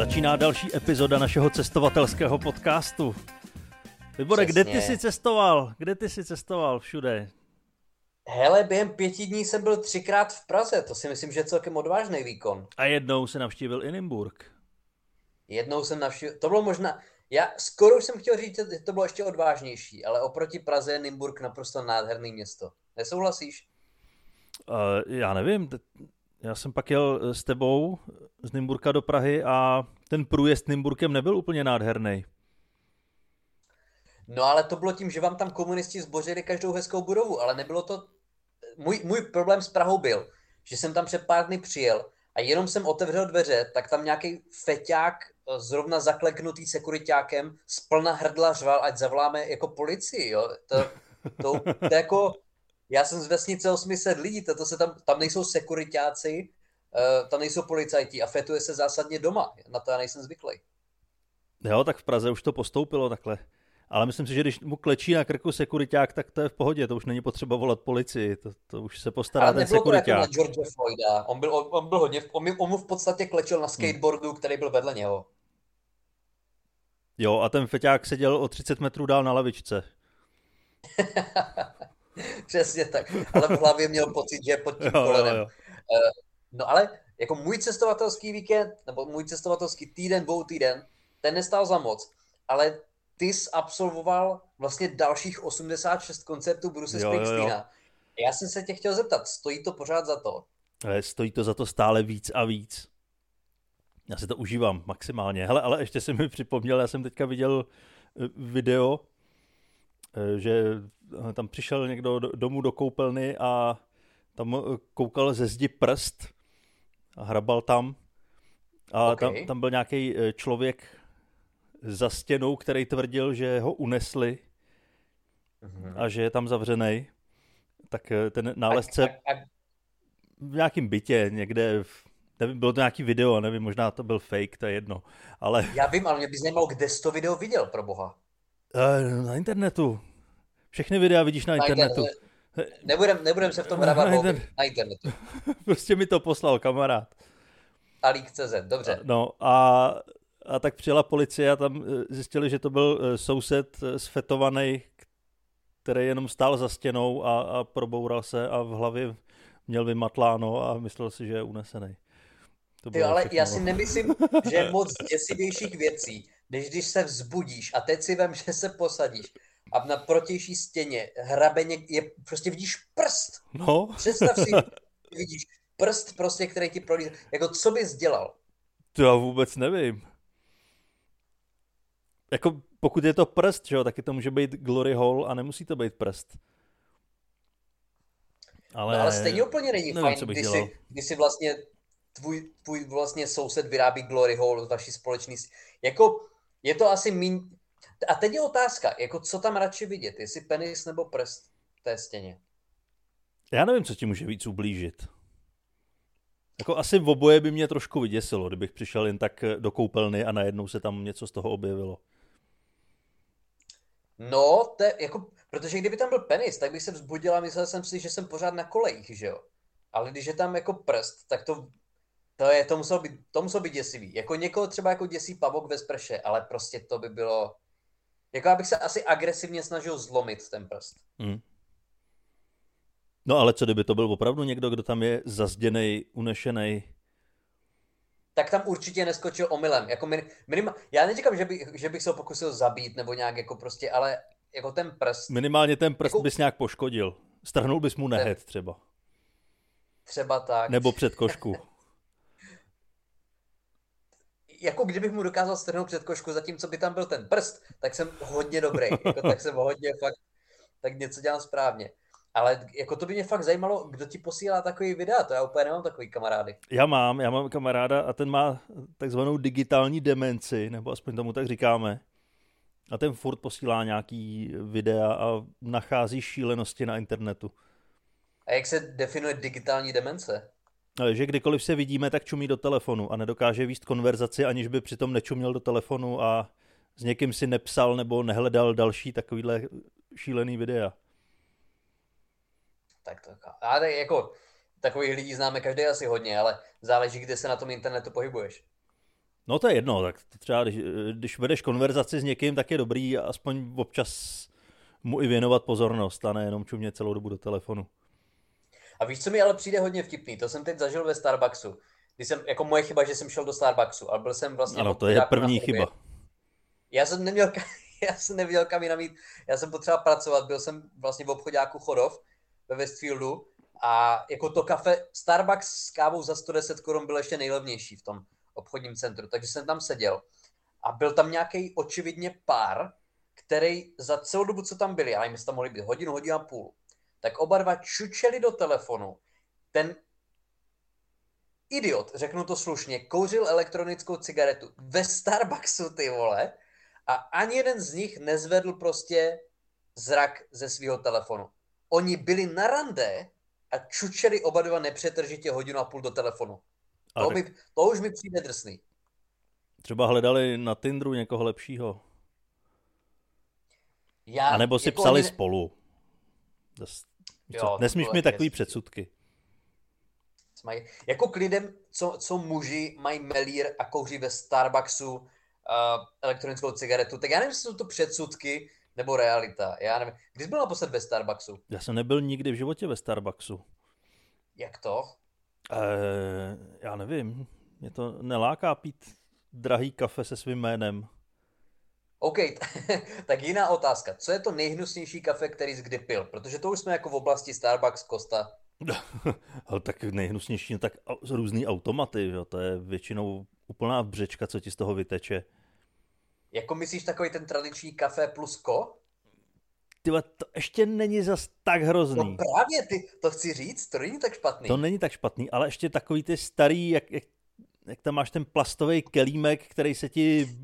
Začíná další epizoda našeho cestovatelského podcastu. Vybore, kde ty jsi cestoval? Kde ty jsi cestoval všude? Hele, během pěti dní jsem byl třikrát v Praze, to si myslím, že je celkem odvážný výkon. A jednou se navštívil Inimburg. Jednou jsem navštívil, to bylo možná, já skoro už jsem chtěl říct, že to bylo ještě odvážnější, ale oproti Praze je Nymburk naprosto nádherný město. Nesouhlasíš? Uh, já nevím, já jsem pak jel s tebou z Nymburka do Prahy a ten průjezd Nymburkem nebyl úplně nádherný. No ale to bylo tím, že vám tam komunisti zbořili každou hezkou budovu, ale nebylo to... Můj, můj problém s Prahou byl, že jsem tam před pár dny přijel a jenom jsem otevřel dveře, tak tam nějaký feťák eh, zrovna zakleknutý sekuritákem z plna hrdla řval, ať zavoláme jako policii, jo. To, to, to jako, já jsem z vesnice 800 lidí, to, to se tam, tam nejsou sekuritáci, uh, tam nejsou policajti a fetuje se zásadně doma, na to já nejsem zvyklý. Jo, tak v Praze už to postoupilo takhle. Ale myslím si, že když mu klečí na krku sekuriták, tak to je v pohodě, to už není potřeba volat policii, to, to už se postará Ale ten sekuriták. Ale jako na George Floyda, on byl, on byl hodně, on, on mu v podstatě klečel na skateboardu, hmm. který byl vedle něho. Jo, a ten feťák seděl o 30 metrů dál na lavičce. Přesně tak, ale v hlavě měl pocit, že je pod tím jo, kolenem. Jo, jo. Eh, no ale jako můj cestovatelský víkend, nebo můj cestovatelský týden, dvou týden, ten nestál za moc, ale ty jsi absolvoval vlastně dalších 86 koncertů Bruce Springsteena. Já jsem se tě chtěl zeptat, stojí to pořád za to? Stojí to za to stále víc a víc. Já si to užívám maximálně. Hele, ale ještě jsem mi připomněl, já jsem teďka viděl eh, video, že tam přišel někdo domů do koupelny a tam eh, koukal ze zdi prst a hrabal tam. A okay. tam, tam byl nějaký člověk za stěnou, který tvrdil, že ho unesli mm-hmm. a že je tam zavřený, tak eh, ten nálezce a, a, a... v nějakém bytě někde, v, nevím, bylo to nějaký video, nevím, možná to byl fake, to je jedno, ale... Já vím, ale mě by zajímalo, kde jsi to video viděl, pro boha. Uh, na internetu. Všechny videa vidíš na, na internetu. internetu. Nebudem, nebudem se v tom hrabat na, inter... na internetu. prostě mi to poslal kamarád. Alík.cz, dobře. No a a tak přijela policie a tam eh, zjistili, že to byl eh, soused eh, sfetovaný, který jenom stál za stěnou a, a proboural se a v hlavě měl vymatláno a myslel si, že je unesený. To Ty, ale všechno. já si nemyslím, že je moc děsivějších věcí, než když se vzbudíš a teď si vem, že se posadíš a na protější stěně hrabeně je, prostě vidíš prst. No. Představ si, vidíš prst prostě, který ti prolízl. Jako co bys dělal? To já vůbec nevím. Jako pokud je to prst, že jo, taky to může být glory hole a nemusí to být prst. Ale, no, ale stejně úplně není nevím, fajn, když si, když si vlastně tvůj, tvůj vlastně soused vyrábí glory hole z vaší společný... Jako, je to asi míň... A teď je otázka, jako co tam radši vidět, jestli penis nebo prst v té stěně. Já nevím, co ti může víc ublížit. Jako asi v oboje by mě trošku vyděsilo, kdybych přišel jen tak do koupelny a najednou se tam něco z toho objevilo. No, to je, jako, protože kdyby tam byl penis, tak bych se vzbudil a myslel jsem si, že jsem pořád na kolejích, že jo. Ale když je tam jako prst, tak to, to, je, to, muselo být, to muselo být děsivý. Jako někoho třeba jako děsí pavok ve sprše, ale prostě to by bylo... Jako abych se asi agresivně snažil zlomit ten prst. Hmm. No ale co kdyby to byl opravdu někdo, kdo tam je zazděnej, unešený? tak tam určitě neskočil omylem. Jako minim, já neříkám, že, by, že bych se ho pokusil zabít nebo nějak jako prostě, ale jako ten prst. Minimálně ten prst jako... bys nějak poškodil. Strhnul bys mu nehet třeba. Třeba tak. Nebo před košku. jako kdybych mu dokázal strhnout před košku, zatímco by tam byl ten prst, tak jsem hodně dobrý. Jako, tak jsem hodně fakt, tak něco dělám správně. Ale jako to by mě fakt zajímalo, kdo ti posílá takový videa, to já úplně nemám takový kamarády. Já mám, já mám kamaráda a ten má takzvanou digitální demenci, nebo aspoň tomu tak říkáme. A ten furt posílá nějaký videa a nachází šílenosti na internetu. A jak se definuje digitální demence? Že kdykoliv se vidíme, tak čumí do telefonu a nedokáže výst konverzaci, aniž by přitom nečuměl do telefonu a s někým si nepsal nebo nehledal další takovýhle šílený videa tak to, ale jako takových lidí známe každý asi hodně, ale záleží, kde se na tom internetu pohybuješ. No to je jedno, tak třeba když, když vedeš konverzaci s někým, tak je dobrý aspoň občas mu i věnovat pozornost a nejenom čumě celou dobu do telefonu. A víš, co mi ale přijde hodně vtipný? To jsem teď zažil ve Starbucksu. Když jsem, jako moje chyba, že jsem šel do Starbucksu, ale byl jsem vlastně... Ano, to je první chyba. Já jsem neměl, já jsem nevěděl kam jinam jít. Já jsem potřeboval pracovat, byl jsem vlastně v obchodáku Chodov ve Westfieldu a jako to kafe Starbucks s kávou za 110 korun byl ještě nejlevnější v tom obchodním centru, takže jsem tam seděl a byl tam nějaký očividně pár, který za celou dobu, co tam byli, já jim tam mohli být hodinu, hodinu a půl, tak oba dva čučeli do telefonu. Ten idiot, řeknu to slušně, kouřil elektronickou cigaretu ve Starbucksu, ty vole, a ani jeden z nich nezvedl prostě zrak ze svého telefonu. Oni byli na rande a čučeli oba dva nepřetržitě hodinu a půl do telefonu. To, tak... mi, to už mi přijde drsný. Třeba hledali na Tinderu někoho lepšího. Já, a nebo si jako psali oni... spolu. Jo, Nesmíš mi takový hezký. předsudky. Mají, jako k lidem, co, co muži mají melír a kouří ve Starbucksu uh, elektronickou cigaretu, tak já nevím, jestli jsou to předsudky nebo realita. Já nevím. Kdy jsi byl naposled ve Starbucksu? Já jsem nebyl nikdy v životě ve Starbucksu. Jak to? Uh, já nevím. Mě to neláká pít drahý kafe se svým jménem. OK, tak jiná otázka. Co je to nejhnusnější kafe, který jsi kdy pil? Protože to už jsme jako v oblasti Starbucks, Costa. Ale tak nejhnusnější, no tak různý automaty, jo, to je většinou úplná břečka, co ti z toho vyteče. Jako myslíš takový ten tradiční kafe plus ko? Ty to ještě není zas tak hrozný. No právě, ty, to chci říct, to není tak špatný. To není tak špatný, ale ještě takový ty starý, jak, jak, jak tam máš ten plastový kelímek, který se ti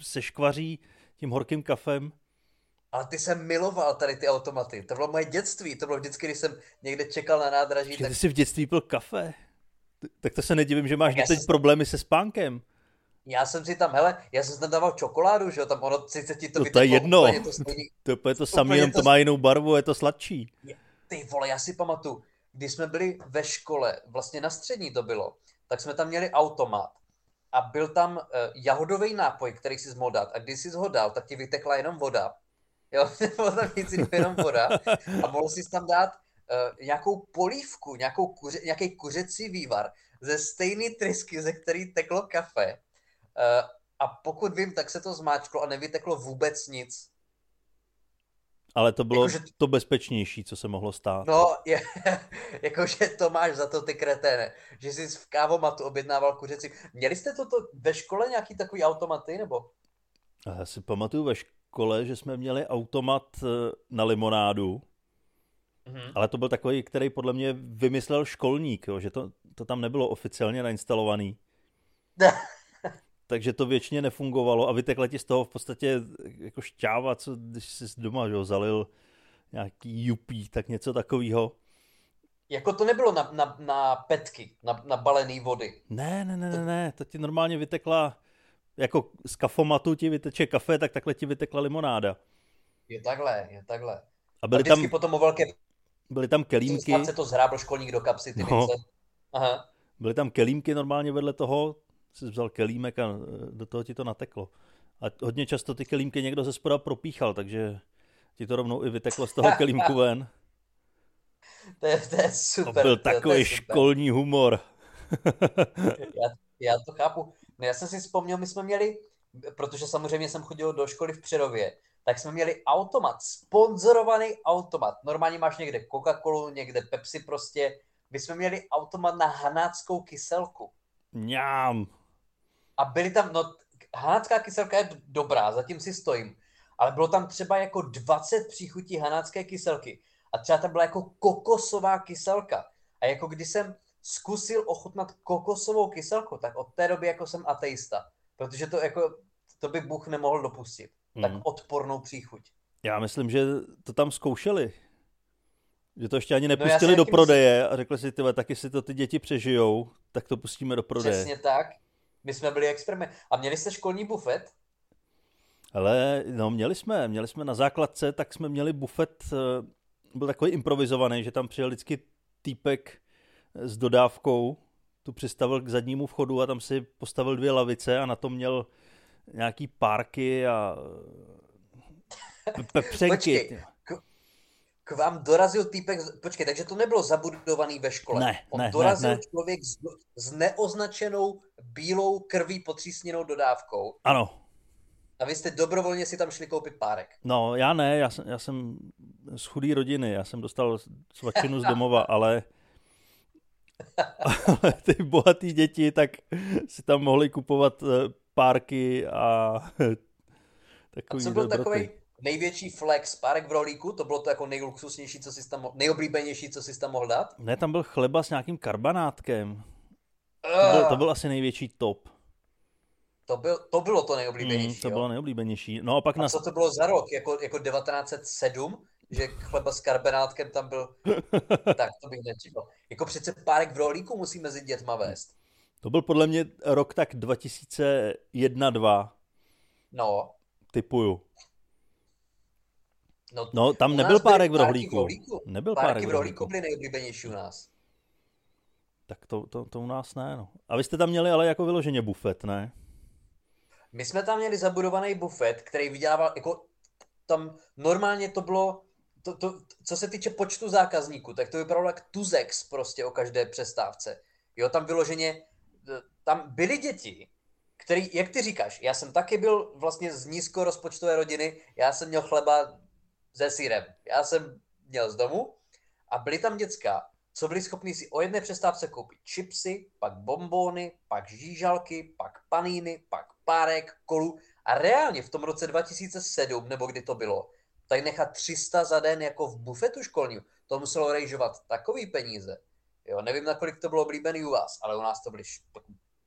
seškvaří tím horkým kafem. Ale ty jsem miloval tady ty automaty. To bylo moje dětství. To bylo vždycky, když jsem někde čekal na nádraží. Že tak... ty jsi v dětství pil kafe? Tak to se nedivím, že máš teď jsem... problémy se spánkem. Já jsem si tam, hele, já jsem tam dával čokoládu, že jo, tam ono sice ti to no, to je jedno, to, stejný, to je to samé, jenom to... to má jinou barvu, je to sladší. Ty vole, já si pamatuju, když jsme byli ve škole, vlastně na střední to bylo, tak jsme tam měli automat a byl tam uh, jahodový nápoj, který si mohl dát a když jsi ho dal, tak ti vytekla jenom voda. Jo, nebylo tam nic jenom voda a mohl si tam dát uh, nějakou polívku, nějakou kuře, nějaký kuřecí vývar ze stejné trysky, ze který teklo kafe. Uh, a pokud vím, tak se to zmáčklo a nevyteklo vůbec nic. Ale to bylo jako, že... to bezpečnější, co se mohlo stát. No, je, jakože to máš za to ty kreténe, že jsi v kávomatu objednával kuřecí. Měli jste toto ve škole nějaký takový automaty, nebo? Já si pamatuju ve škole, že jsme měli automat eh, na limonádu, mm-hmm. ale to byl takový, který podle mě vymyslel školník, jo, že to, to tam nebylo oficiálně nainstalovaný. takže to většině nefungovalo a vytekla ti z toho v podstatě jako šťáva, co když jsi doma že zalil nějaký jupí, tak něco takového. Jako to nebylo na, na, na petky, na, na balený vody. Ne, ne, ne, ne, ne, to ti normálně vytekla, jako z kafomatu ti vyteče kafe, tak takhle ti vytekla limonáda. Je takhle, je takhle. A byly a tam, potom o velké... Byly tam kelímky. se to zhrábl školník do kapsy, ty no. Aha. Byly tam kelímky normálně vedle toho, jsi vzal kelímek a e, do toho ti to nateklo. A hodně často ty kelímky někdo ze spoda propíchal, takže ti to rovnou i vyteklo z toho kelímku ven. To je, to je super. To byl takový to, to super. školní humor. já, já to chápu. No já jsem si vzpomněl, my jsme měli, protože samozřejmě jsem chodil do školy v Přerově, tak jsme měli automat, sponzorovaný automat. Normálně máš někde Coca-Colu, někde Pepsi prostě. My jsme měli automat na hanáckou kyselku. Mňám. A byly tam, no, hanácká kyselka je dobrá, zatím si stojím, ale bylo tam třeba jako 20 příchutí hanácké kyselky. A třeba tam byla jako kokosová kyselka. A jako když jsem zkusil ochutnat kokosovou kyselku, tak od té doby jako jsem ateista. Protože to jako, to by Bůh nemohl dopustit. Mm. Tak odpornou příchuť. Já myslím, že to tam zkoušeli. Že to ještě ani no, nepustili no do prodeje myslím... a řekli si, tyhle, tak jestli to ty děti přežijou, tak to pustíme do prodeje. Přesně tak. My jsme byli experiment. A měli jste školní bufet? Ale no, měli jsme, měli jsme na základce, tak jsme měli bufet, eh, byl takový improvizovaný, že tam přijel vždycky týpek s dodávkou tu přistavil k zadnímu vchodu a tam si postavil dvě lavice a na tom měl nějaký párky a pepřenky. Počkej, k, vám dorazil týpek, počkej, takže to nebylo zabudovaný ve škole. Ne, On ne, dorazil ne, ne. člověk s, s neoznačenou bílou krví potřísněnou dodávkou Ano, a vy jste dobrovolně si tam šli koupit párek. no já ne, já jsem, já jsem z chudé rodiny, já jsem dostal svačinu z domova, ale, ale ty bohatý děti, tak si tam mohli kupovat eh, párky a A takový co byl dobroty. takový největší flex párek v rohlíku? To bylo to jako nejluxusnější, co jsi tam, nejoblíbenější, co jsi tam mohl dát? Ne, tam byl chleba s nějakým karbanátkem. To byl, to byl asi největší top. to, byl, to bylo to Mm, nejoblíbenější, to jo? bylo nejoblíbenější. No a pak A na... co to bylo za rok? Jako, jako 1907? Že chleba s karbenátkem tam byl... tak to bych nečekal. Jako přece párek v rohlíku musí mezi dětma vést. To byl podle mě rok tak 2001-2, No, typuju. No, No, tam nebyl párek v rohlíku. rohlíku. Nebyl Párky párek v v rohlíku rohlíku. byly nejoblíbenější u nás. Tak to, to, to u nás ne, no. A vy jste tam měli ale jako vyloženě bufet, ne? My jsme tam měli zabudovaný bufet, který vydělával, jako tam normálně to bylo, to, to, co se týče počtu zákazníků, tak to vypadalo jak tuzex prostě o každé přestávce. Jo, tam vyloženě, tam byly děti, který, jak ty říkáš, já jsem taky byl vlastně z nízkorozpočtové rodiny, já jsem měl chleba se sírem, já jsem měl z domu a byly tam děcka, co byli schopni si o jedné přestávce koupit chipsy, pak bombóny, pak žížalky, pak paníny, pak párek, kolu a reálně v tom roce 2007, nebo kdy to bylo, tak nechat 300 za den jako v bufetu školním, to muselo rejžovat takový peníze. Jo, nevím, nakolik to bylo oblíbený u vás, ale u nás to byly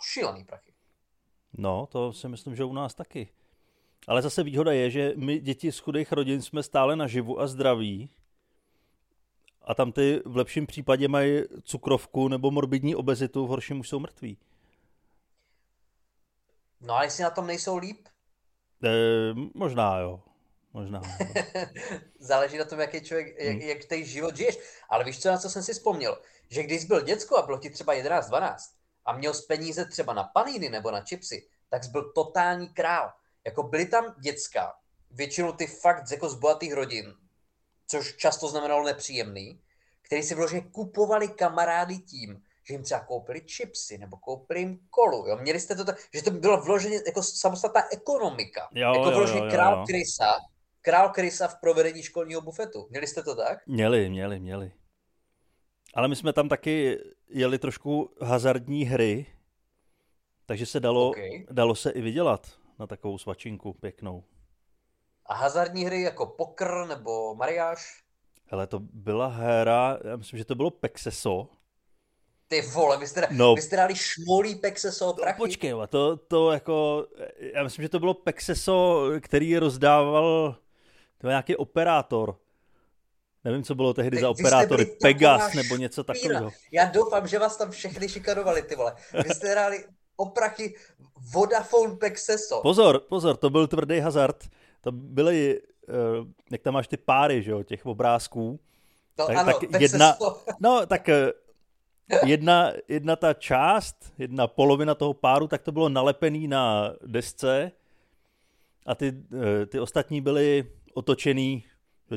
šílený prachy. No, to si myslím, že u nás taky. Ale zase výhoda je, že my děti z chudých rodin jsme stále naživu a zdraví. A tam ty v lepším případě mají cukrovku nebo morbidní obezitu, v horším už jsou mrtví. No a jestli na tom nejsou líp, E, možná jo. Možná. záleží na tom, jaký člověk, jak, Hmm. jak ten život žiješ. Ale víš co, na co jsem si vzpomněl? Že když jsi byl děcko a bylo ti třeba 11-12 a měl z peníze třeba na paníny nebo na chipsy, tak jsi byl totální král. Jako byly tam děcka, většinou ty fakt z- jako z bohatých rodin, což často znamenalo nepříjemný, který si vložně kupovali kamarády tím, že jim třeba koupili chipsy nebo koupili jim kolu. Jo? Měli jste to tak, že to bylo vloženě jako samostatná ekonomika. Jo, jako jo, vloženě jo, jo, král jo. Krysa, král Krysa v provedení školního bufetu. Měli jste to tak? Měli, měli, měli. Ale my jsme tam taky jeli trošku hazardní hry, takže se dalo, OK. dalo se i vydělat na takovou svačinku pěknou. A hazardní hry jako poker nebo mariáš? Hele, to byla hra, já myslím, že to bylo Pexeso. Ty vole, vy jste, No. vy jste dali šmolí pexeso prachy. počkej, to, to jako, já myslím, že to bylo Pexeso, který rozdával, to byl nějaký operátor. Nevím, co bylo tehdy Ty- za operátory, Pegas nebo něco takového. Já doufám, že vás tam všechny šikanovali, ty vole. Vy jste hráli o prachy Vodafone Pexeso. Pozor, pozor, to byl tvrdý hazard. To byly, eh, jak tam máš ty páry, že jo, těch obrázků. no tak- ano, tak Pexeso. jedna- No, tak eh, jedna, jedna ta část, jedna polovina toho páru, tak to bylo nalepený na desce a ty, eh, ty ostatní byly otočený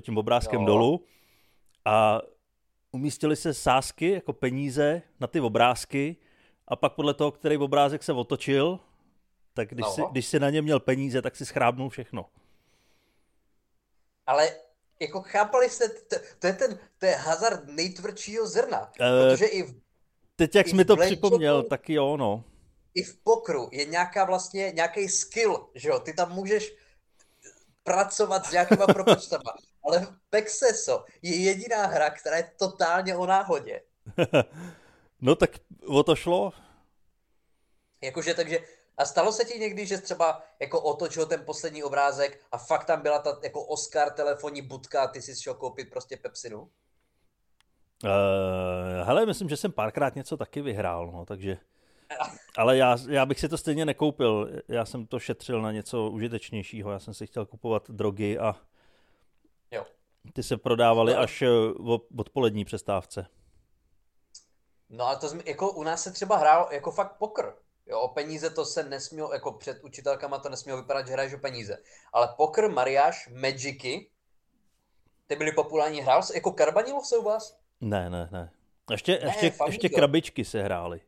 tím obrázkem Jo. dolů a umístily se sázky jako peníze na ty obrázky a pak podle toho, který obrázek se otočil, tak když, No. si, když si na ně měl peníze, tak si schrábnul všechno. Ale jako chápali jste, to, to, je ten, to je hazard nejtvrdšího zrna. Eh, Protože i v, Teď, jak jsi mi to blackjacku- připomněl, tak jo, no. i v pokru je nějaká vlastně, nějaký skill, že jo? Ty tam můžeš pracovat s nějakýma propočtama. Ale Pexeso je jediná hra, která je totálně o náhodě. no tak o to šlo. Jakože takže, a stalo se ti někdy, že jsi třeba jako otočil ten poslední obrázek a fakt tam byla ta jako Oscar telefonní budka a ty si šel koupit prostě Pepsinu? Uh, hele, myslím, že jsem párkrát něco taky vyhrál, no, takže... Ale já, já bych si to stejně nekoupil. Já jsem to šetřil na něco užitečnějšího. Já jsem si chtěl kupovat drogy a Jo. ty se prodávaly až eh, o odpolední přestávce. No ale to jsme, jako u nás se třeba hrál jako fakt pokr. Jo, o peníze to se nesmělo, jako před učitelkama to nesmělo vypadat, že hraješ o peníze. Ale pokr, mariáš, magicy, ty byly populární. Hrál jsi jako Karbanilov se u vás? Ne, ne, ne. Ještě, ne, ještě, ještě krabičky se hrály.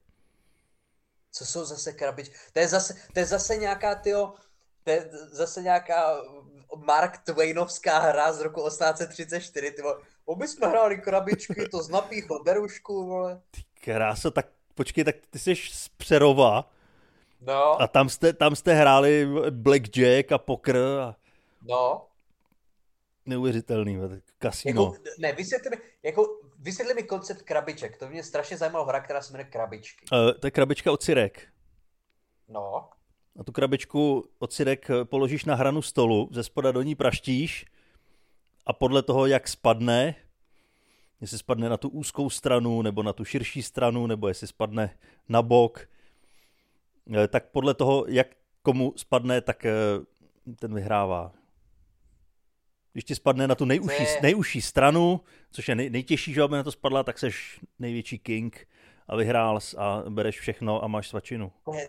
Co jsou zase krabičky? To je zase, to je zase nějaká, tyjo, to je zase nějaká Mark Twainovská hra z roku 1834, ty vole. Oby jsme hráli krabičky, to z napíchl berušku, vole. Ty krása, tak počkej, tak ty jsi z Přerova. No. A tam jste, tam jste hráli blackjack a poker a... No. Neuvěřitelný, kasino. Jako, ne, vysvětli mi, jako, vysvětli mi koncept krabiček. To mě strašně zajímalo hra, která se jmenuje Krabičky. Uh, to je krabička od Cirek. No. A tu krabičku od Cirek eh, položíš na hranu stolu, ze spoda do ní praštíš a podle toho, jak spadne, jestli spadne na tu úzkou stranu, nebo na tu širší stranu, nebo jestli spadne na bok, eh, tak podle toho, jak komu spadne, tak ten vyhrává. Když ti spadne na tu nejužší, nejužší stranu, což je nej, nejtěžší, že aby na to spadla, tak seš největší king a vyhrál a bereš všechno a máš svačinu. To je,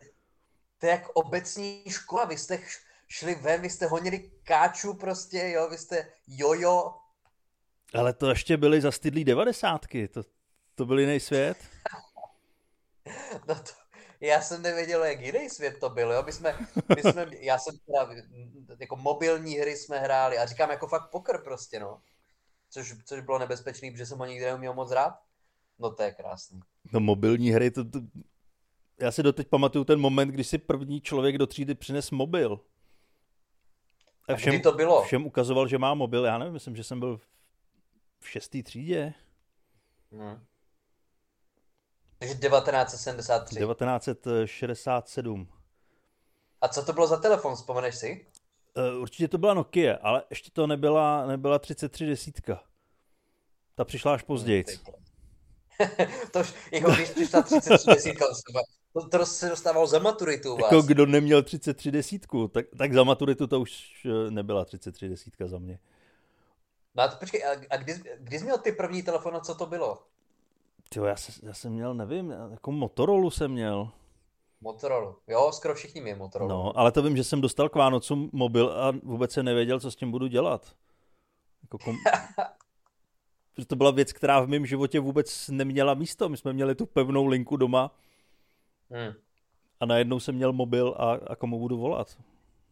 to je jak obecní škola, vy jste šli ven, vy jste honili káču prostě, jo, vy jste jojo. Ale to ještě byly zastydlý devadesátky, to, to byl jiný svět. no to, já jsem nevěděl, jak jiný svět to byl, jo? My jsme, my jsme, já jsem teda, jako mobilní hry jsme hráli a říkám jako fakt poker prostě, no. Což, což bylo nebezpečný, protože jsem ho nikdy neuměl moc rád. No to je krásný. No mobilní hry, to, to... já si doteď pamatuju ten moment, kdy si první člověk do třídy přines mobil. A všem, a to bylo? Všem ukazoval, že má mobil, já nevím, myslím, že jsem byl v šestý třídě. Hmm. Takže 1973. 1967. A co to bylo za telefon, vzpomeneš si? Uh, určitě to byla Nokia, ale ještě to nebyla, nebyla 3310. Ta přišla až později. to jako když přišla 3310, to, to se dostával za maturitu vás. Jako kdo neměl 3310, tak, tak za maturitu to už eh, nebyla 3310 za mě. No a to, počkej, a, a kdy, kdy jsi měl ty první telefon, co to bylo? Tyjo, já, se, já jsem měl, nevím, jako Motorola jsem měl. Motorola. Jo, skoro všichni měli Motorola. No, ale to vím, že jsem dostal k Vánocům mobil a vůbec se nevěděl, co s tím budu dělat. Jako kom... Protože to byla věc, která v mém životě vůbec neměla místo. My jsme měli tu pevnou linku doma hmm. a najednou jsem měl mobil a, a komu budu volat.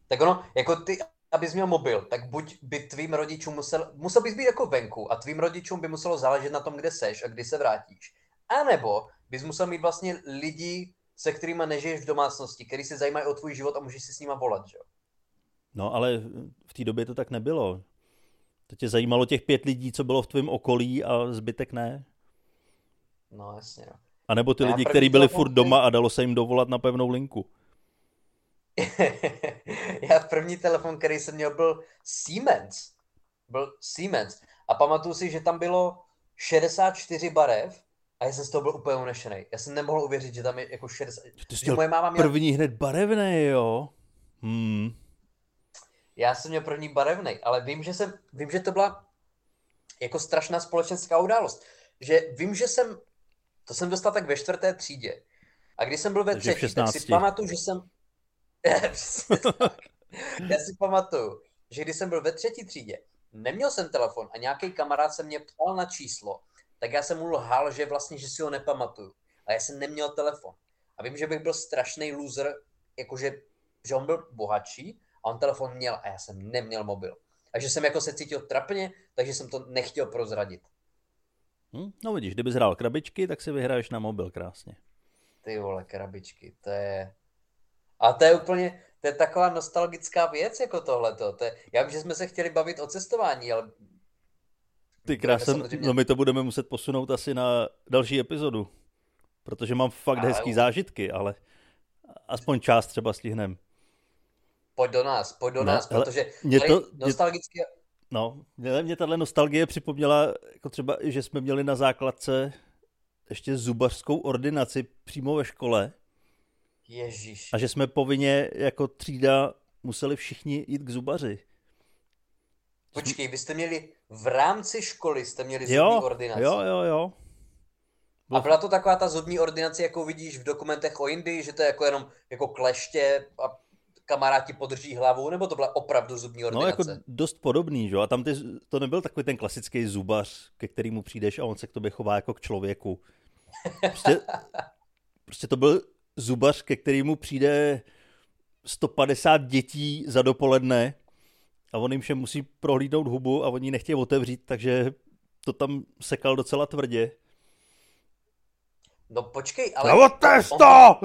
Tak ono, jako ty, abys měl mobil, tak buď by tvým rodičům musel, musel bys být jako venku a tvým rodičům by muselo záležet na tom, kde seš a kdy se vrátíš. A nebo bys musel mít vlastně lidi, se kterými nežiješ v domácnosti, který se zajímají o tvůj život a můžeš si s nima volat, že No, ale v té době to tak nebylo. To tě zajímalo těch pět lidí, co bylo v tvém okolí a zbytek ne? No, jasně. No. A nebo ty no, lidi, kteří byli furt doma a dalo se jim dovolat na pevnou linku. já první telefon, který jsem měl, byl Siemens. Byl Siemens. A pamatuju si, že tam bylo 64 barev a já jsem z toho byl úplně unešený. Já jsem nemohl uvěřit, že tam je jako 60... Ty jsi moje máma měla... první hned barevný, jo? Hmm. Já jsem měl první barevný, ale vím, že jsem, vím, že to byla jako strašná společenská událost. Že vím, že jsem, to jsem dostal tak ve čtvrté třídě. A když jsem byl ve třetí, tak si pamatuju, že jsem, Já si pamatuju, že když jsem byl ve třetí třídě, neměl jsem telefon a nějaký kamarád se mě ptal na číslo, tak já jsem mu lhal, že vlastně, že si ho nepamatuju. A já jsem neměl telefon. A vím, že bych byl strašný loser, jakože že on byl bohatší a on telefon měl a já jsem neměl mobil. A že jsem jako se cítil trapně, takže jsem to nechtěl prozradit. Hm, no vidíš, kdyby hrál krabičky, tak si vyhraješ na mobil krásně. Ty vole, krabičky, to je... A to je úplně, to je taková nostalgická věc jako tohleto. To je, já vím, že jsme se chtěli bavit o cestování, ale... Ty krásně, samozřejmě... no my to budeme muset posunout asi na další epizodu, protože mám fakt ale... hezký zážitky, ale aspoň část třeba stihnem. Pojď do nás, pojď do no, nás, protože mě to, nostalgicky... No, mě, mě tahle nostalgie připomněla, jako třeba, že jsme měli na základce ještě zubařskou ordinaci přímo ve škole Ježíš. A že jsme povinně jako třída museli všichni jít k zubaři. Počkej, vy jste měli v rámci školy jste měli zubní jo, ordinaci. Jo, jo, jo. A byla to taková ta zubní ordinace, jako vidíš v dokumentech o Indii, že to je jako jenom jako kleště a kamaráti podrží hlavu, nebo to byla opravdu zubní ordinace? No jako dost podobný, že? A tam ty, to nebyl takový ten klasický zubař, ke kterému přijdeš a on se k tobě chová jako k člověku. Prostě, prostě to byl zubař, ke kterému přijde 150 dětí za dopoledne a on jim všem musí prohlídnout hubu a oni nechtějí otevřít, takže to tam sekal docela tvrdě. No počkej, ale... No to!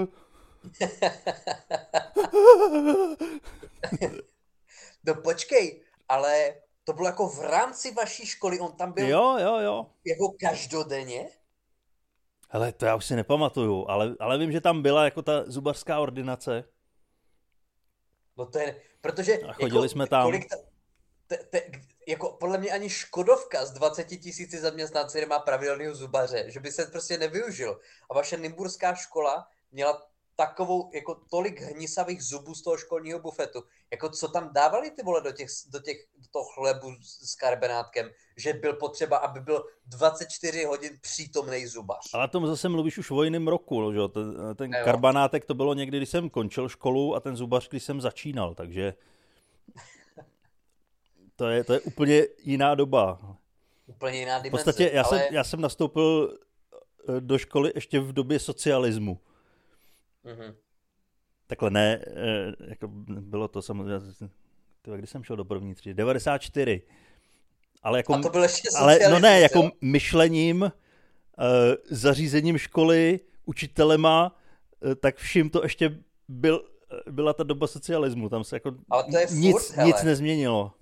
no počkej, ale to bylo jako v rámci vaší školy, on tam byl jo, jo, jo. jako každodenně? Hele, to já už si nepamatuju, ale, ale vím, že tam byla jako ta zubařská ordinace. No to je, protože... A chodili jako, jsme tam. Kolik ta, te, te, jako podle mě ani Škodovka z 20 tisíci zaměstnanců nemá pravidelného zubaře, že by se prostě nevyužil. A vaše Nymburská škola měla takovou, jako tolik hnisavých zubů z toho školního bufetu. Jako co tam dávali ty vole do, těch, do, těch, do toho chlebu s karbenátkem, že byl potřeba, aby byl 24 hodin přítomný zubař. Ale tom zase mluvíš už o jiném roku, že? ten, ten karbanátek to bylo někdy, když jsem končil školu a ten zubař, když jsem začínal, takže to je, to je úplně jiná doba. Úplně jiná dimenze. V podstatě já, ale... jsem, já jsem nastoupil eh, do školy ještě v době socialismu. Mm-hmm. Takhle ne, eh, jako bylo to samozřejmě, tyhle, kdy jsem šel do první třídy? 94. Ale jako, A to byl ještě ale, no ne, jako myšlením, uh, zařízením školy, učitelema, uh, tak vším to ještě byl, byla ta doba socialismu. Tam se jako ale to je furt, nic, hele. nic nezměnilo.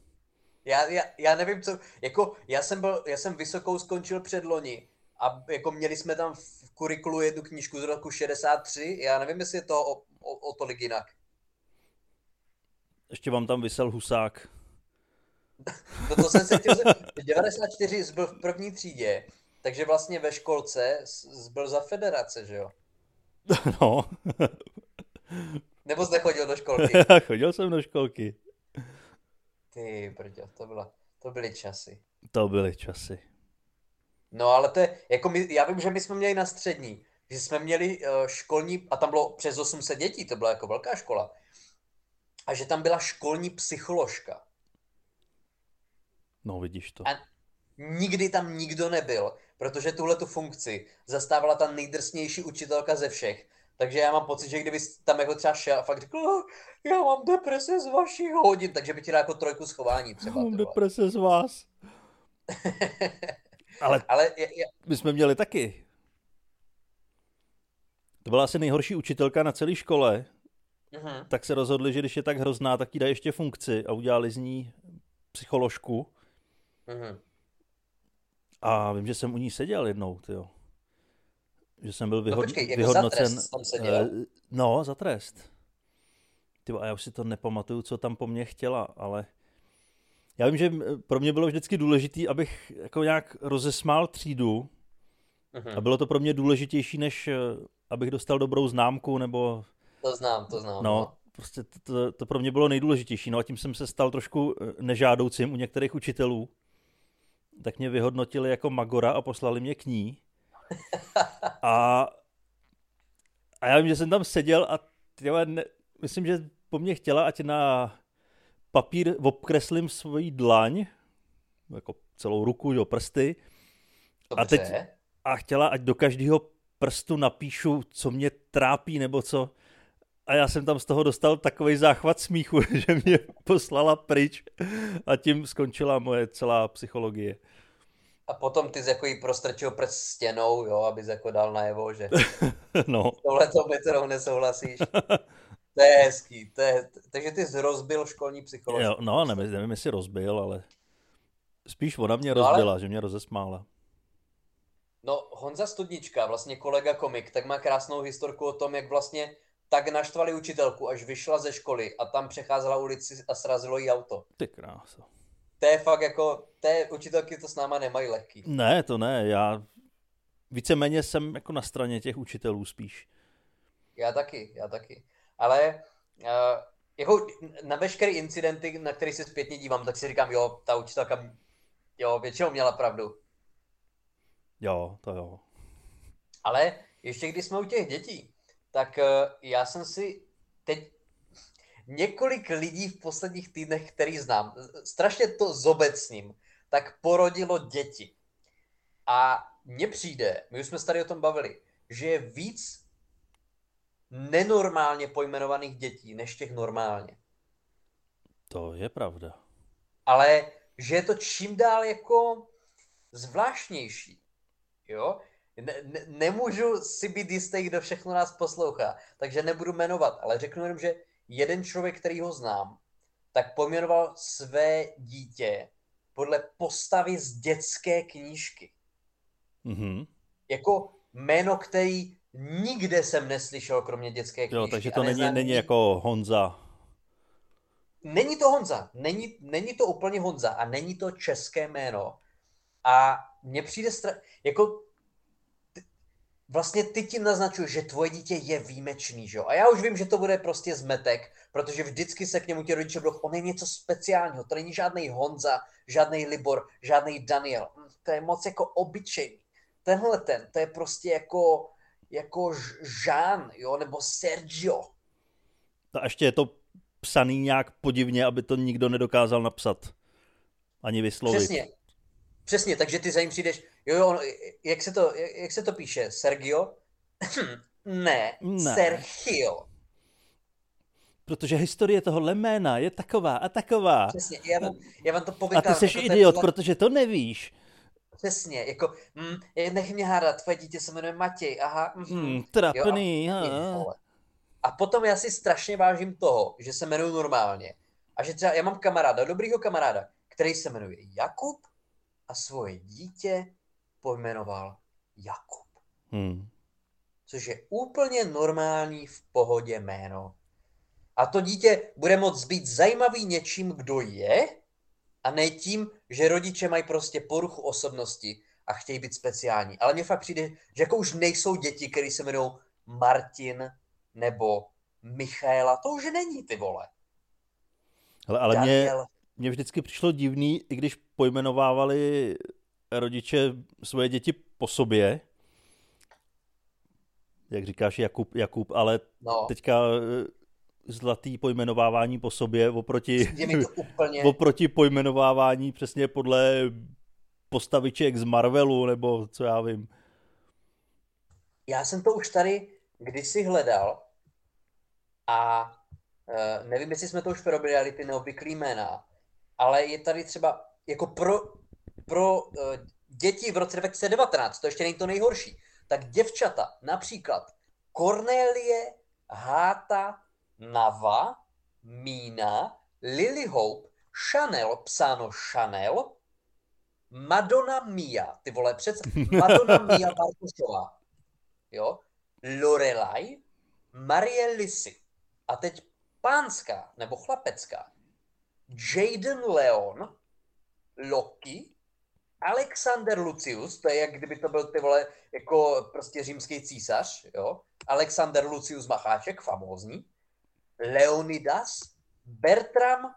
Já, já, já nevím, co, jako já jsem byl, já jsem vysokou skončil před loni a jako měli jsme tam v kurikulu jednu knížku z roku 63, já nevím, jestli je to o, o, o tolik jinak. Ještě vám tam vysel husák. no to jsem se chtěl 94 byl v první třídě, takže vlastně ve školce byl za federace, že jo? No. Nebo jsi nechodil do školky? Chodil jsem do školky. Ty brďo, to, byla, to byly časy. To byly časy. No ale to je, jako my, já vím, že my jsme měli na střední, že jsme měli uh, školní, a tam bylo přes 800 dětí, to byla jako velká škola, a že tam byla školní psycholožka. No vidíš to. A nikdy tam nikdo nebyl, protože tuhle tu funkci zastávala ta nejdrsnější učitelka ze všech. Takže já mám pocit, že kdyby tam jako třeba šel a fakt řekl, oh, já mám deprese z vašich hodin, takže by ti dal jako trojku schování třeba. Mám deprese z vás. Ale, Ale je, je... my jsme měli taky. To byla asi nejhorší učitelka na celé škole. Uh-huh. Tak se rozhodli, že když je tak hrozná, tak jí dají ještě funkci a udělali z ní psycholožku. Uh-huh. A vím, že jsem u ní seděl jednou, tyjo. Že jsem byl vyhod... no, počkej, jako vyhodnocen. Za trest tam seděl. Uh, no, za trest. Tyjo, a já už si to nepamatuju, co tam po mně chtěla, ale já vím, že pro mě bylo vždycky důležité, abych jako nějak rozesmál třídu uh-huh. a bylo to pro mě důležitější, než eh, abych dostal dobrou známku nebo... To znám, to znám. No, no. prostě to, to, to pro mě bylo nejdůležitější. No a tím jsem se stal trošku eh, nežádoucím u některých učitelů. Tak mě vyhodnotili jako magora a poslali mě k ní. A, a já vím, že jsem tam seděl a tyhle, ne, myslím, že po mně chtěla, ať na papír obkreslím svoji dlaň, jako celou ruku, jo, prsty. Dobře. A teď a chtěla, ať do každého prstu napíšu, co mě trápí nebo co. A já jsem tam z toho dostal takový záchvat smíchu, že mě poslala pryč a tím skončila moje celá psychologie. A potom ty jako jí prostrčil prst stěnou, jo, abys jako dal najevo, že no. tohle to metodou nesouhlasíš. To je hezký. To je, takže ty jsi rozbil školní psychologii. Jo, no, nevím, nevím, jestli rozbil, ale spíš ona mě no, rozbila, ale... že mě rozesmála. No, Honza Studnička, vlastně kolega komik, tak má krásnou historku o tom, jak vlastně tak naštvali učitelku, až vyšla ze školy a tam přecházela ulici a srazilo jí auto. Ty krása. To je fakt jako, té učitelky to s náma nemají lehký. Ne, to ne, já víceméně jsem jako na straně těch učitelů spíš. Já taky, já taky ale uh, jako na veškeré incidenty, na které se zpětně dívám, tak si říkám, jo, ta učitelka jo, většinou měla pravdu. Jo, to jo. Ale ještě když jsme u těch dětí, tak uh, já jsem si teď několik lidí v posledních týdnech, který znám, strašně to zobecním, tak porodilo děti. A mně přijde, my už jsme se tady o tom bavili, že je víc nenormálně pojmenovaných dětí, než těch normálně. To je pravda. Ale že je to čím dál jako zvláštnější. Jo? Ne, ne, nemůžu si být jistý, kdo všechno nás poslouchá, takže nebudu jmenovat, ale řeknu jenom, že jeden člověk, který ho znám, tak pojmenoval své dítě podle postavy z dětské knížky. Mm-hmm. Jako jméno, který nikde jsem neslyšel, kromě dětské knížky. Jo, takže to není, není jako Honza. Není to Honza, není, není to úplně Honza a není to české jméno. A mně přijde stra... jako vlastně ty ti naznačuješ, že tvoje dítě je výjimečný, že jo? A já už vím, že to bude prostě zmetek, protože vždycky se k němu ti rodiče budou, on je něco speciálního, to není žádný Honza, žádný Libor, žádný Daniel, to je moc jako obyčejný. Tenhle ten, to je prostě jako, jako Jean, jo, nebo Sergio. A ještě je to psaný nějak podivně, aby to nikdo nedokázal napsat. Ani vyslovit. Přesně. Přesně, takže ty za ním přijdeš, jo, jo, jak se to, jak se to píše, Sergio? ne, ne, Sergio. Protože historie toho jména je taková a taková. Přesně, já vám, já vám to povědám. A ty jsi jako idiot, ten... protože to nevíš. Přesně, jako, mm, nech mě hádat, tvoje dítě se jmenuje Matěj, aha. Mm, mm, trapný, jo, a, a potom já si strašně vážím toho, že se jmenuji normálně. A že třeba já mám kamaráda, dobrýho kamaráda, který se jmenuje Jakub a svoje dítě pojmenoval Jakub. Hmm. Což je úplně normální v pohodě jméno. A to dítě bude moct být zajímavý něčím, kdo je, a ne tím, že rodiče mají prostě poruchu osobnosti a chtějí být speciální. Ale mně fakt přijde, že jako už nejsou děti, které se jmenují Martin nebo Michaela. To už není, ty vole. Ale, ale mě, mně vždycky přišlo divný, i když pojmenovávali rodiče svoje děti po sobě, jak říkáš Jakub, Jakub ale no. teďka zlatý pojmenovávání po sobě oproti, úplně... oproti pojmenovávání přesně podle postaviček z Marvelu, nebo co já vím. Já jsem to už tady kdysi hledal a uh, nevím, jestli jsme to už probírali, ty neobvyklý jména, ale je tady třeba jako pro, pro uh, děti v roce 2019, to ještě není to nejhorší, tak děvčata, například Cornélie Háta Nava, Mína, Lily Hope, Chanel, psáno Chanel, Madonna Mia, ty vole, před Madonna Mia Bartošová, jo, Lorelai, Marie Lisi. A teď pánská nebo chlapecká. Jaden Leon, Loki, Alexander Lucius, to je jak kdyby to byl ty vole jako prostě římský císař, jo. Alexander Lucius Macháček, famózní. Leonidas, Bertram,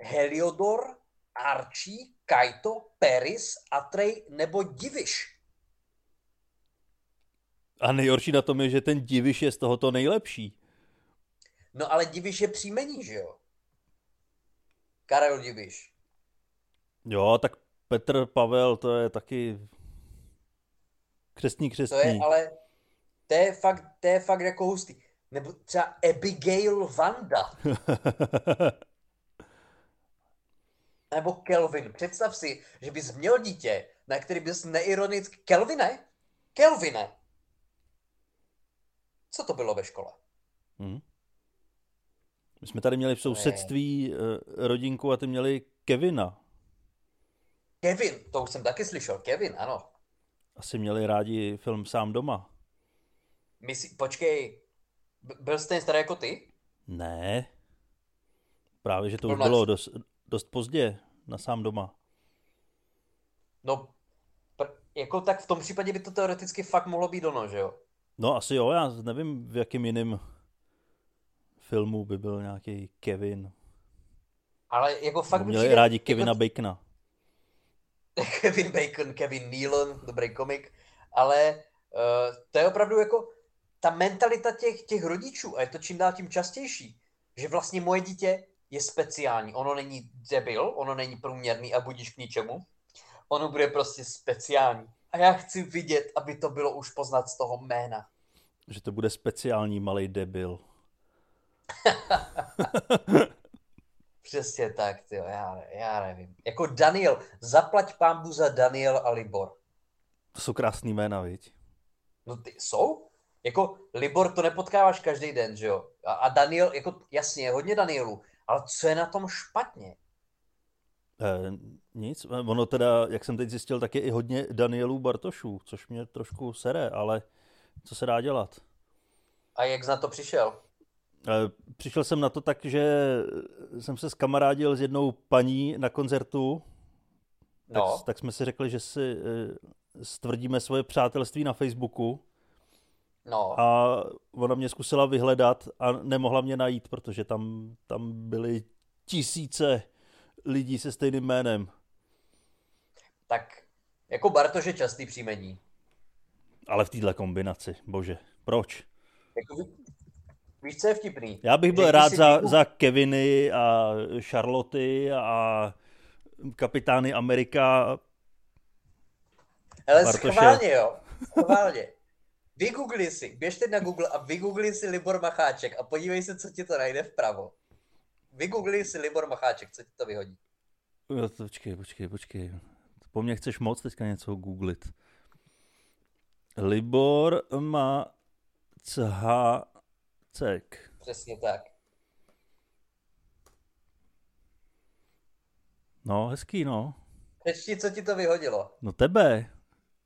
Heliodor, Archie, Kaito, Peris, Atrej nebo Diviš. A nejhorší na tom je, že ten Diviš je z tohoto nejlepší. No ale Diviš je příjmení, že jo? Karel Diviš. Jo, tak Petr Pavel, to je taky křestní křestní. To je ale, to je fakt, to je fakt jako hustý. Nebo třeba Abigail Vanda. Nebo Kelvin. Představ si, že bys měl dítě, na který bys neironicky... Kelvine? Kelvine. Co to bylo ve škole? Hmm. My jsme tady měli v sousedství ne. Eh, rodinku a ty měli Kevina. Kevin, to už jsem taky slyšel. Kevin, ano. Asi měli rádi film Sám doma. Myslí, počkej, byl ten starý jako ty? Ne. Právě, že to už bylo dost, dost pozdě na sám doma. No, pr- jako tak v tom případě by to teoreticky fakt mohlo být ono, že jo? No asi jo, já nevím, v jakým jiným filmu by byl nějaký Kevin. Ale jako fakt... Měli přijde, rádi Kevina jako... Bacona. Kevin Bacon, Kevin Nealon, dobrý komik. Ale to je opravdu jako ta mentalita těch, těch rodičů a je to čím dál tím častější, že vlastně moje dítě je speciální. Ono není debil, ono není průměrný a budíš k ničemu. Ono bude prostě speciální. A já chci vidět, aby to bylo už poznat z toho jména. Že to bude speciální malý debil. Přesně tak, tyjo, já, já nevím. Jako Daniel, zaplať pámbu za Daniel a Libor. To jsou krásný jména, viď? No ty jsou? Jako Libor to nepotkáváš každý den, že jo? A, a Daniel, jako jasně, hodně Danielů, ale co je na tom špatně? Eh, nic, ono teda, jak jsem teď zjistil, tak je i hodně Danielů Bartošů, což mě trošku sere, ale co se dá dělat? A jak na to přišel? Eh, přišel jsem na to tak, že jsem se skamarádil s jednou paní na koncertu, no. tak, tak jsme si řekli, že si eh, stvrdíme svoje přátelství na Facebooku. No. A ona mě zkusila vyhledat a nemohla mě najít, protože tam, tam byly tisíce lidí se stejným jménem. Tak jako Bartoš je častý příjmení. Ale v této kombinaci, bože, proč? Jako, víš, co je vtipný? Já bych byl Řekni rád za, za Keviny a Charloty a kapitány Amerika. Ale Bartoše. schválně, jo. Schválně. Vygoogli si, běžte na Google a vygoogli si Libor Macháček a podívej se, co ti to najde vpravo. Vygoogli si Libor Macháček, co ti to vyhodí. Jo, počkej, počkej, počkej. Po mně chceš moc teďka něco googlit. Libor má Cek. Přesně tak. No, hezký, no. Přečti, co ti to vyhodilo. No tebe,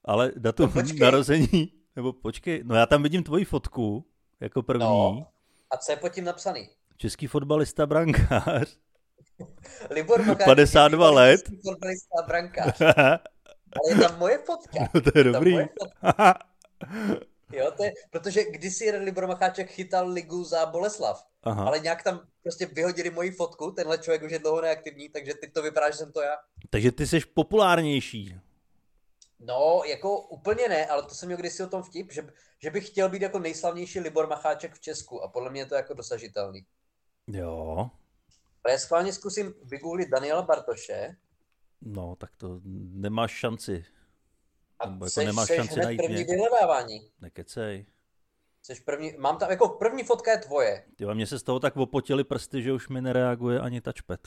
ale datum no, narození, nebo počkej, no já tam vidím tvoji fotku jako první. No, a co je pod tím napsaný? Český fotbalista brankář. Libor Makáč, 52 let. Český fotbalista brankář. Ale je tam moje fotka. No to je dobrý. Jo, to je, protože kdysi jeden Libor Macháček chytal ligu za Boleslav, Aha. ale nějak tam prostě vyhodili moji fotku, tenhle člověk už je dlouho neaktivní, takže teď to vypadá, že jsem to já. Takže ty jsi populárnější. No, jako úplně ne, ale to jsem měl kdysi o tom vtip, že, že bych chtěl být jako nejslavnější Libor Macháček v Česku a podle mě je to jako dosažitelný. Jo. Ale já schválně zkusím vygooglit Daniela Bartoše. No, tak to nemáš šanci. A Nebo jako seš, nemáš seš šanci najít první mě. vyhledávání. Nekecej. Seš první, mám tam, jako první fotka je tvoje. Ty mě se z toho tak opotili prsty, že už mi nereaguje ani touchpad.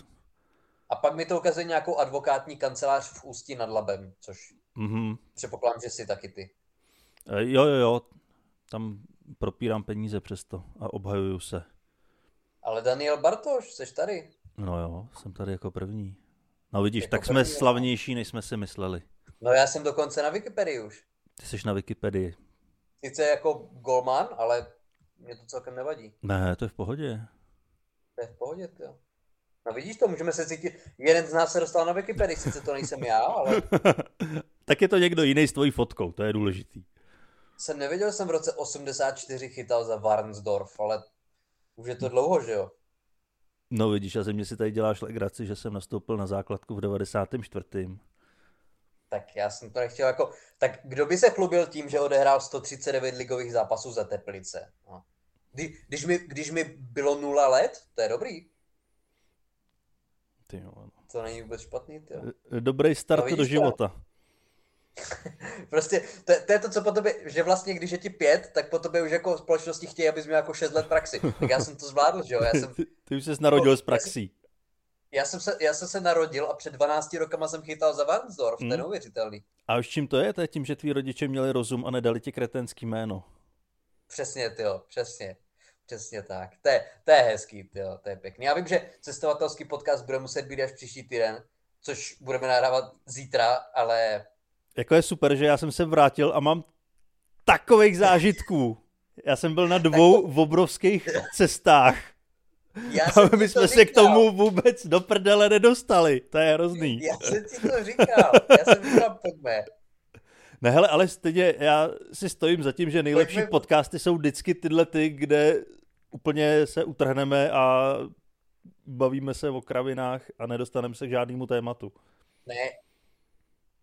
A pak mi to ukazuje nějakou advokátní kancelář v Ústí nad Labem, což mm-hmm. předpokládám, že jsi taky ty. E, jo, jo, jo. Tam propírám peníze přesto a obhajuju se. Ale Daniel Bartoš, jsi tady. No jo, jsem tady jako první. No vidíš, jako tak jsme první, slavnější, než jsme si mysleli. No já jsem dokonce na Wikipedii už. Ty jsi na Wikipedii. Sice jako golman, ale mě to celkem nevadí. Ne, to je v pohodě. To je v pohodě, jo. No vidíš to, můžeme se cítit, jeden z nás se dostal na Wikipedii, sice to nejsem já, ale... tak je to někdo jiný s tvojí fotkou, to je důležitý. Jsem nevěděl, že jsem v roce 84 chytal za Warnsdorf, ale už je to dlouho, že jo? No vidíš, a ze mě si tady děláš legraci, že jsem nastoupil na základku v 94 tak já jsem to nechtěl jako... Tak kdo by se chlubil tím, že odehrál 139 ligových zápasů za Teplice? No. Kdy, když, mi, když mi bylo nula let, to je dobrý. Ty jo, no. To není vůbec špatný, ty Dobrý start no, do života. prostě to, to, je to, co po tobě, že vlastně když je ti pět, tak po tobě už jako společnosti chtějí, abys měl jako šest let praxi. Tak já jsem to zvládl, že jo? Já jsem, ty, ty už jsi narodil no, s praxí já jsem, se, já jsem se narodil a před 12 rokama jsem chytal za Varnsdorf, hmm. to je neuvěřitelný. A už čím to je? To je tím, že tví rodiče měli rozum a nedali ti kretenský jméno. Přesně, jo, přesně. Přesně tak. To je, to je hezký, jo, to je pěkný. Já vím, že cestovatelský podcast bude muset být až příští týden, což budeme nahrávat zítra, ale... Jako je super, že já jsem se vrátil a mám takových zážitků. Já jsem byl na dvou tak... obrovských cestách já jsem my jsme se k tomu vůbec do prdele nedostali. To je hrozný. Já jsem ti to říkal. Já jsem říkal, pojďme. Ne, hele, ale stejně já si stojím za tím, že nejlepší pojďme. podcasty jsou vždycky tyhle ty, kde úplně se utrhneme a bavíme se o kravinách a nedostaneme se k žádnému tématu. Ne,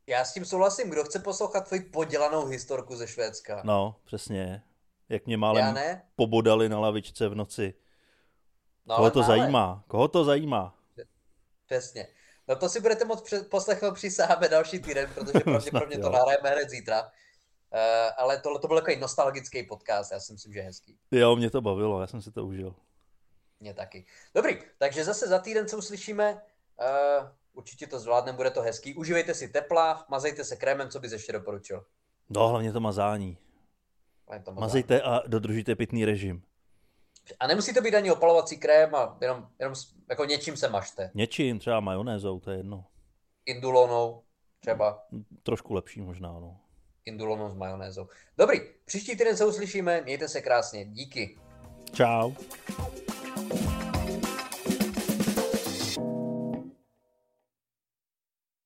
Já s tím souhlasím. Kdo chce poslouchat tvoji podělanou historku ze Švédska? No, přesně. Jak mě málem ne? pobodali na lavičce v noci. No, Koho to mále. zajímá? Koho to zajímá? Přesně. No to si budete moct pře- poslechnout při sáme další týden, protože pravděpodobně to nahrajeme hned zítra. Uh, ale tohle to byl takový nostalgický podcast, já si myslím, že hezký. Jo, mě to bavilo, já jsem si to užil. Mě taky. Dobrý, takže zase za týden se uslyšíme. Uh, určitě to zvládneme, bude to hezký. Užívejte si tepla, mazejte se krémem, co bys ještě doporučil. No, hlavně to mazání. Je to moc Mazejte a dodržujte pitný režim. A nemusí to být ani opalovací krém, a jenom, jenom jako něčím se mažte. Něčím, třeba majonézou, to je jedno. Indulonou, třeba Trošku lepší možná, no. indulonou s majonézou. Dobrý, příští týden se uslyšíme, mějte se krásně, díky. Čau.